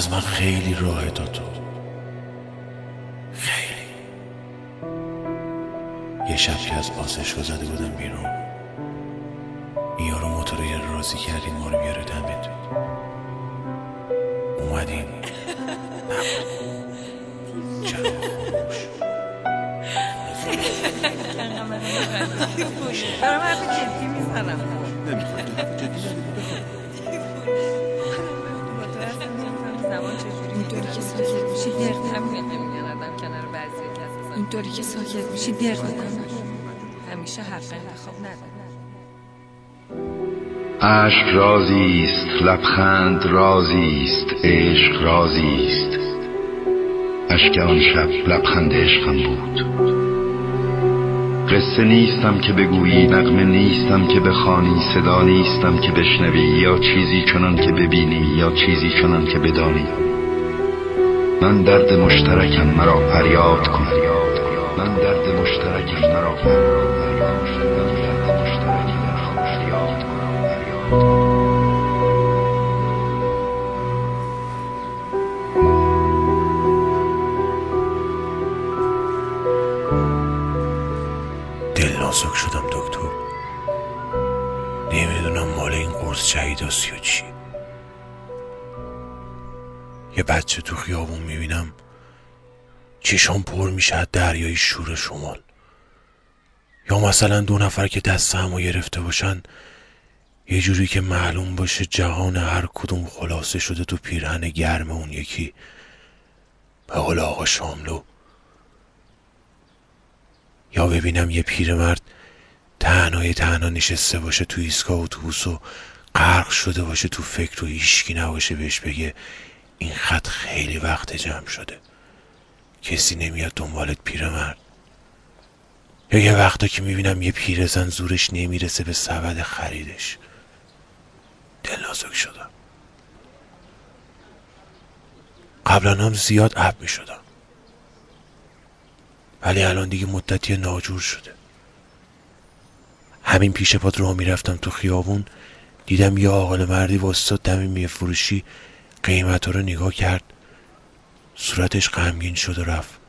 از من خیلی راه تا تو خیلی. یه شب که از آسشگاه زده بودم بیرون. یارو موتور یه رازی کردین ما رو بیاره دمت خوش. دارم حرف جدی می‌زنم. اینطوری که ساکت میشی درد می‌کنم همیشه حق انتخاب نداره اشک رازی است لبخند رازی است عشق رازی است آن شب لبخند عشقم بود. قصه نیستم که بگویی نغمه نیستم که بخوانی صدا نیستم که بشنوی یا چیزی چنان که ببینی یا چیزی چنان که بدانی. من درد مشترکم مرا فریاد کن. من درد مشترکم مرا. دل نازک شدم دکتر. نمی‌دونم مال این قرص شهیداست یا چی. یه بچه تو خیابون می‌بینم. چشام پر میشه از دریای شور شمال. یا مثلا دو نفر که دست همو گرفته باشن یه جوری که معلوم باشه جهان هر کدوم خلاصه شده تو پیرهن گرم اون یکی. به قول آقا شاملو. یا ببینم یه پیرمرد تنهای تنها نشسته باشه تو ایستگاه اتوبوس و غرق شده باشه تو فکر و هیچکی نباشه بهش بگه این خط خیلی وقت جمع شده. کسی نمیاد دنبالت پیرمرد. یا یه وقتا که می‌بینم یه پیرزن زورش نمی‌رسه به سبد خریدش. دل نازک شدم. قبلا هم زیاد اب می‌شدم. ولی الان دیگه مدتی ناجور شده. همین پیش پاد راه می‌رفتم تو خیابون دیدم یه آقل مردی واسطاد دم میه فروشی قیمت رو نگاه کرد. صورتش غمگین شد و رفت.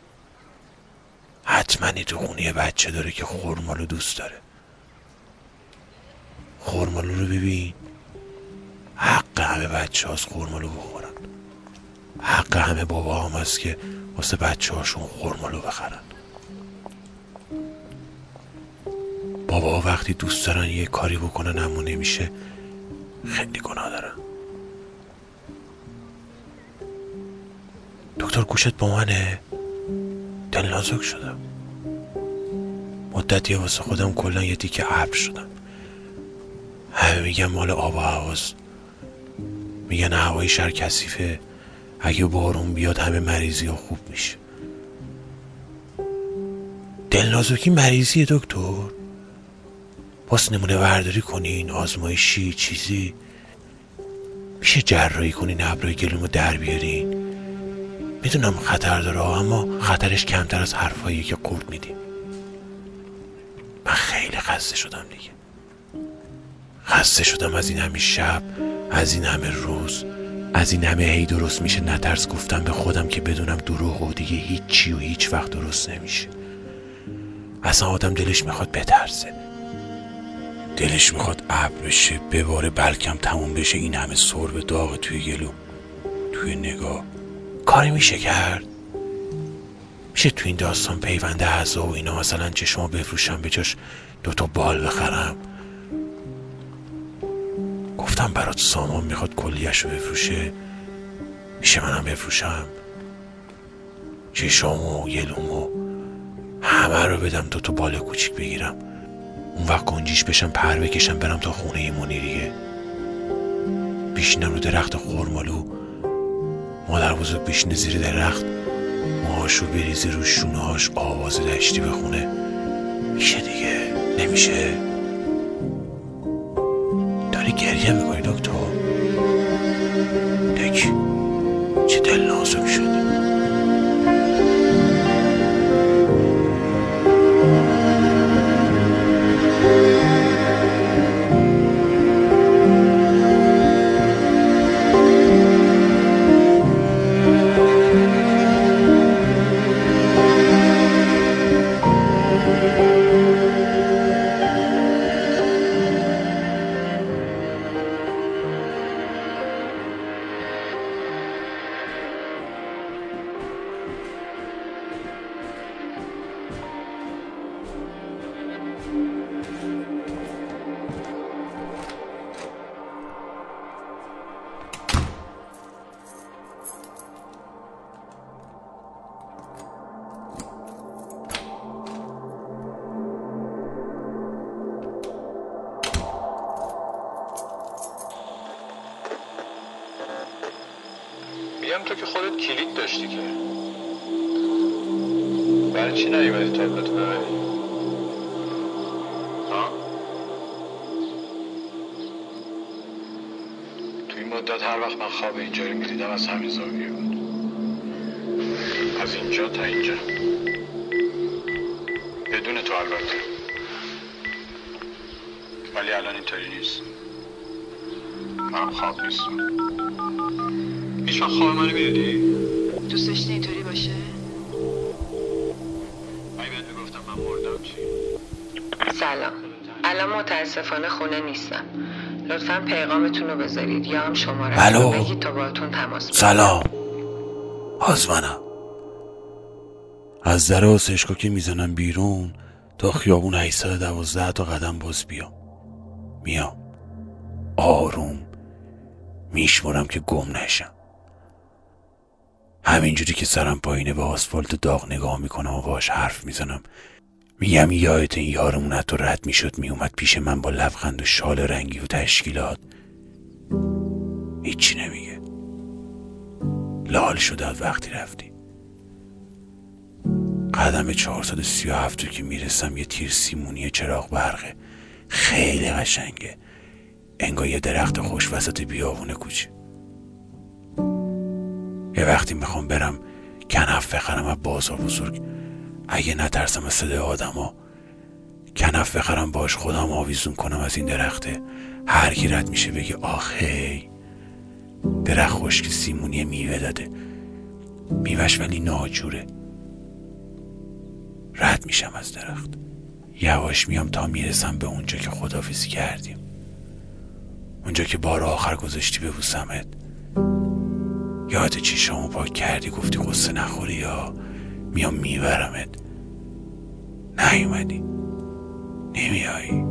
حتما تو خونه بچه داره که خورمالو دوست داره. خورمالو رو ببین. حق همه بچه هاست خورمالو بخورن. حق همه بابا هم هست که واسه بچه هاشون خورمالو بخرن. بابا وقتی دوست دارن یه کاری بکنن اما نمیشه خیلی گناه دارن. دکتر گوشت با منه دل نازک شدم. مدتی واسه خودم کلا یه تیکه ابر شدم. همه میگن مال آب و هواست. میگن هوای شهر کثیفه. اگه بارون بیاد همه مریضی ها خوب میشه. دل نازکی مریضیه دکتر. باس نمونه برداری کنین آزمایشی چیزی. میشه جراحی کنین ابرای گلومو در بیارین. می‌دونم خطر داره اما خطرش کمتر از حرفایی که قورت میدیم من خیلی خسته شدم دیگه. خسته شدم از این همه شب از این همه روز از این همه هی درست میشه نترس گفتم به خودم که بدونم دروغ و دیگه هیچی و هیچ وقت درست نمیشه. اصلا آدم دلش می‌خواد بترسه. دلش می‌خواد ابر بشه بباره بلکم تموم بشه. این همه سرب داغ توی گلو توی نگاه. کاری میشه کرد؟ میشه تو این داستان پیوند اعضا و اینا مثلا چشما بفروشم به جاش دوتا بال بخرم؟ گفتم برات سامان می‌خواد کلیش رو بفروشه. میشه منم بفروشم. چشامو و گلومو همه رو بدم دوتا بال کوچیک بگیرم. اون وقت گنجیش بشم پر بکشم برم تا خونه منیریه بیشینم رو درخت خورمالو مادر بزرگ بشینه زیر درخت ماهاشو بریزه رو شونه هاش آواز دشتی بخونه. میشه دیگه؟ نمیشه؟ داری گریه می‌کنی دکتر؟ دک چه دل نازک شدی؟ مریم تو که خودت کلید داشتی که. برای چی نیومدی تابلتو ببری؟ ها؟ تو این مدت هر وقت من خواب اینجا رو می‌دیدم از همین زاویه بود. از اینجا تا اینجا. بدون تو البته. ولی الان اینطوری نیست. منم خواب نیستم. هیچ وقت خواب منو می‌دیدی؟ دوست داشتی اینطوری باشه؟ اگه بهت می‌گفتم من مردم چی؟ سلام. الان متاسفانه خونه نیستم. لطفا پیغامتون رو بذارید. یا هم شماره. الو. بگید تا باهاتون تماس بگیرم. سلام. آزمنم. از در آسشکا که می‌زنم بیرون تا خیابون 812 تا قدم باز بیام. میام. آروم. میشمرم که گم نشم. همینجوری که سرم پایینه به آسفالت داغ نگاه می‌کنم و باش حرف می‌زنم. میگم یادت این یارمون تو رد می‌شد میومد پیش من با لبخند و شال رنگی و تشکیلات. هیچی نمیگه. لال شده از وقتی رفتی. قدم 437 رو که می‌رسم یه تیر سیمونی چراغ برقه. خیلی قشنگه. انگار یه درخت خوش وسط بیابون کوچه. یه وقتی می‌خوام برم کنف بخرم از بازار بزرگ اگه نترسم از صدای آدما کنف بخرم باش خودم آویزون کنم از این درخته. هر کی رد میشه بگه آخی درخت خشک سیمونی میوه داده. میوش ولی ناجوره. رد میشم از درخت. یواش میام تا می‌رسم به اونجا که خدافیزی کردیم. اونجا که بار آخر گذاشتی ببوسمت یاد شما پاک کردی؟ گفتی قصه نخوری یا میام میبرمت. نیومدی. نمیایی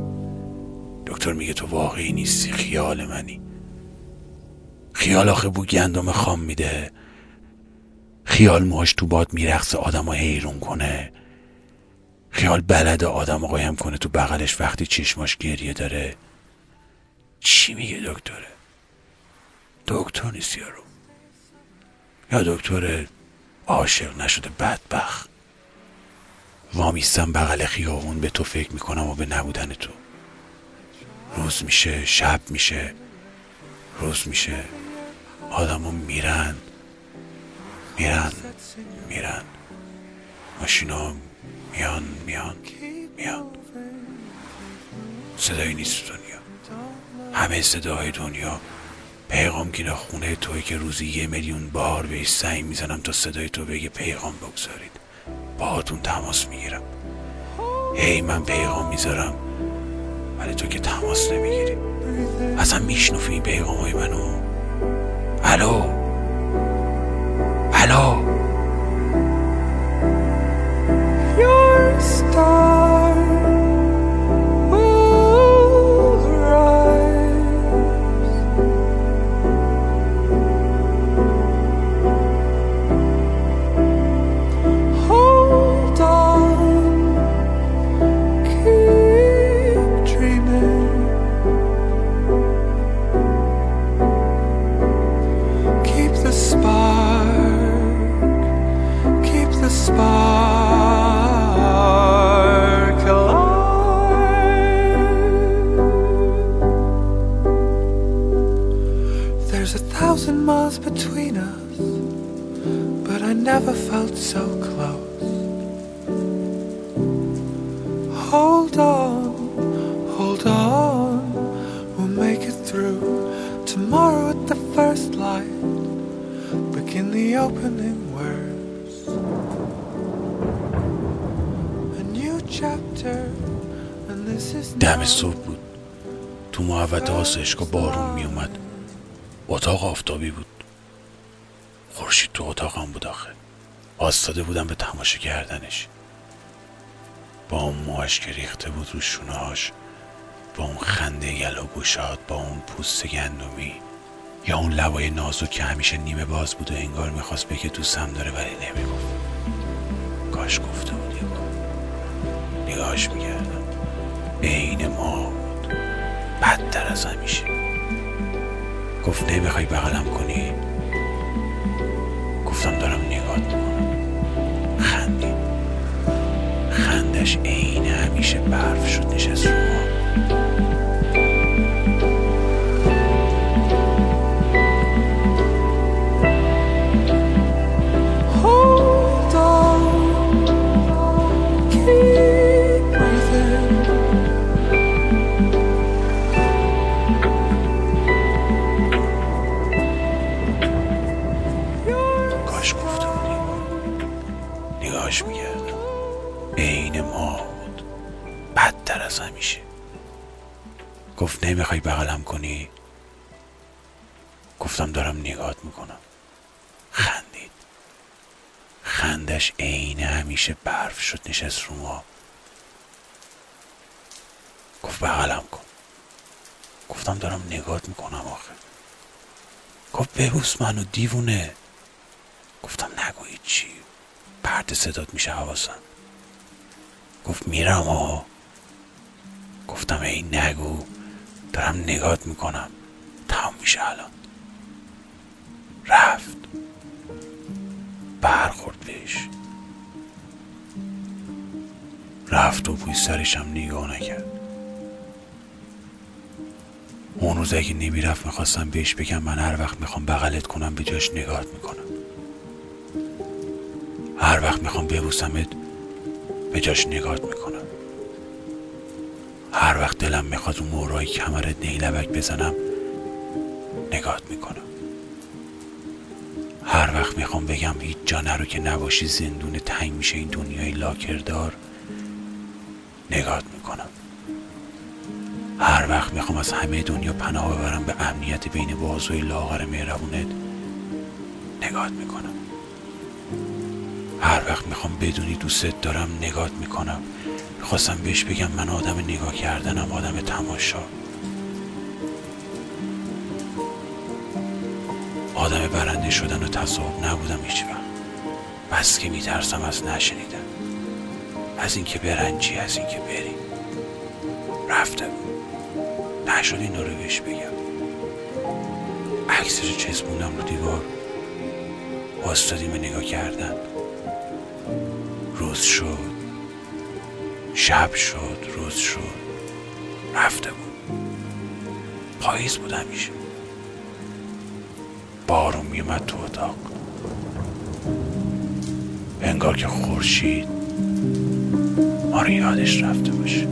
دکتر میگه تو واقعی نیستی خیال منی. خیال آخه بو گندم خام میده. خیال موهاش تو باد میرقصه آدم رو حیرون کنه. خیال بلد آدم قایم کنه تو بغلش وقتی چشماش گریه داره. چی میگه دکتره؟ دکتر نیست یارو. یا دکتر عاشق نشده بدبخت؟ وامیستم بغل خیابون به تو فکر می‌کنم و به نبودن تو. روز میشه شب میشه. روز میشه. آدمو میرن. میرن. میرن. ماشینا میان میان میان. صدایی نیست دنیا. همه صداهای دنیا. پیغام گیره خونه توی که روزی یه میلیون بار بهش سعی می‌زنم تا صدای تو بگه پیغام بگذارید. باهاتون تماس می‌گیرم. هی من پیغام می‌ذارم ولی تو که تماس نمی‌گیری. اصلا میشنفی پیغام های منو؟ الو؟ الو؟ First light, begin the opening words. A new chapter, and this is دم. صبح بود. تو محوطه آسایشگاه بارون میومد اتاق آفتابی بود. خورشید تو اتاقم بود آخه. آستاده بودم به تماشا کردنش. با اون موهاش که ریخته بود رو شونهاش با اون خنده یلو گوشاد با اون پوست گندمی. یا اون لبای نازک که همیشه نیمه باز بود و انگار می‌خواست بگه دوستم داره ولی نمی‌گفت. کاش گفته بود یه. نگاهش می‌کردم. عین ما بود. بدتر از همیشه. گفت نمی‌خوای بغلم کنی؟ گفتم دارم نگات می‌کنم. خندید. خندش عین همیشه برف شد نشست رو نمی‌خوای بغلم کنی؟ گفتم دارم نگات می‌کنم. خندید. خندش عین همیشه برف شد نشست رو ما. گفت بغلم کن. گفتم دارم نگات می‌کنم آخه. گفت ببوس منو دیوونه. گفتم نگویی چی. پرده صدات میشه حواسم. گفت میرم ها گفتم ای نگو. دارم نگات می‌کنم. تمام میشه الان. رفت. برخورد بهش. رفت و بوی سرشم نگاه نکرد. اون روز اگه نمی‌رفت می‌خواستم بهش بگم من هر وقت می‌خوام بغلت کنم به جاش نگاهت می‌کنم. هر وقت می‌خوام ببوسمت به جاش نگاهت می‌کنم. هر وقت دلم می‌خواد اون مورای کمرت نیلبک بزنم نگاهت می‌کنم. هر وقت می‌خوام بگم هیچ جا نرو که نباشی زندون تنگ میشه این دنیای لاکردار نگاهت می‌کنم. هر وقت می‌خوام از همه دنیا پناه ببرم به امنیت بین بازوی لاغر مهربونت نگاهت می‌کنم. هر وقت می‌خوام بدونی دوستت دارم نگاهت می‌کنم. می‌خواستم بهش بگم من آدم نگاه کردنم آدم تماشا. آدم برنده شدن و تصاحب نبودم هیچ وقت. بس که میترسم از نشنیدن. از اینکه برنجی از اینکه بری. رفته بود نشد این رو بهش بگم. عکسش چسبوندم رو دیوار. واستادیم نگاه کردن. روز شد. شب شد روز شد رفته بود. پاییز بود همیشه. بارون میومد تو اتاق. انگار که خورشید ما رو یادش رفته باشه.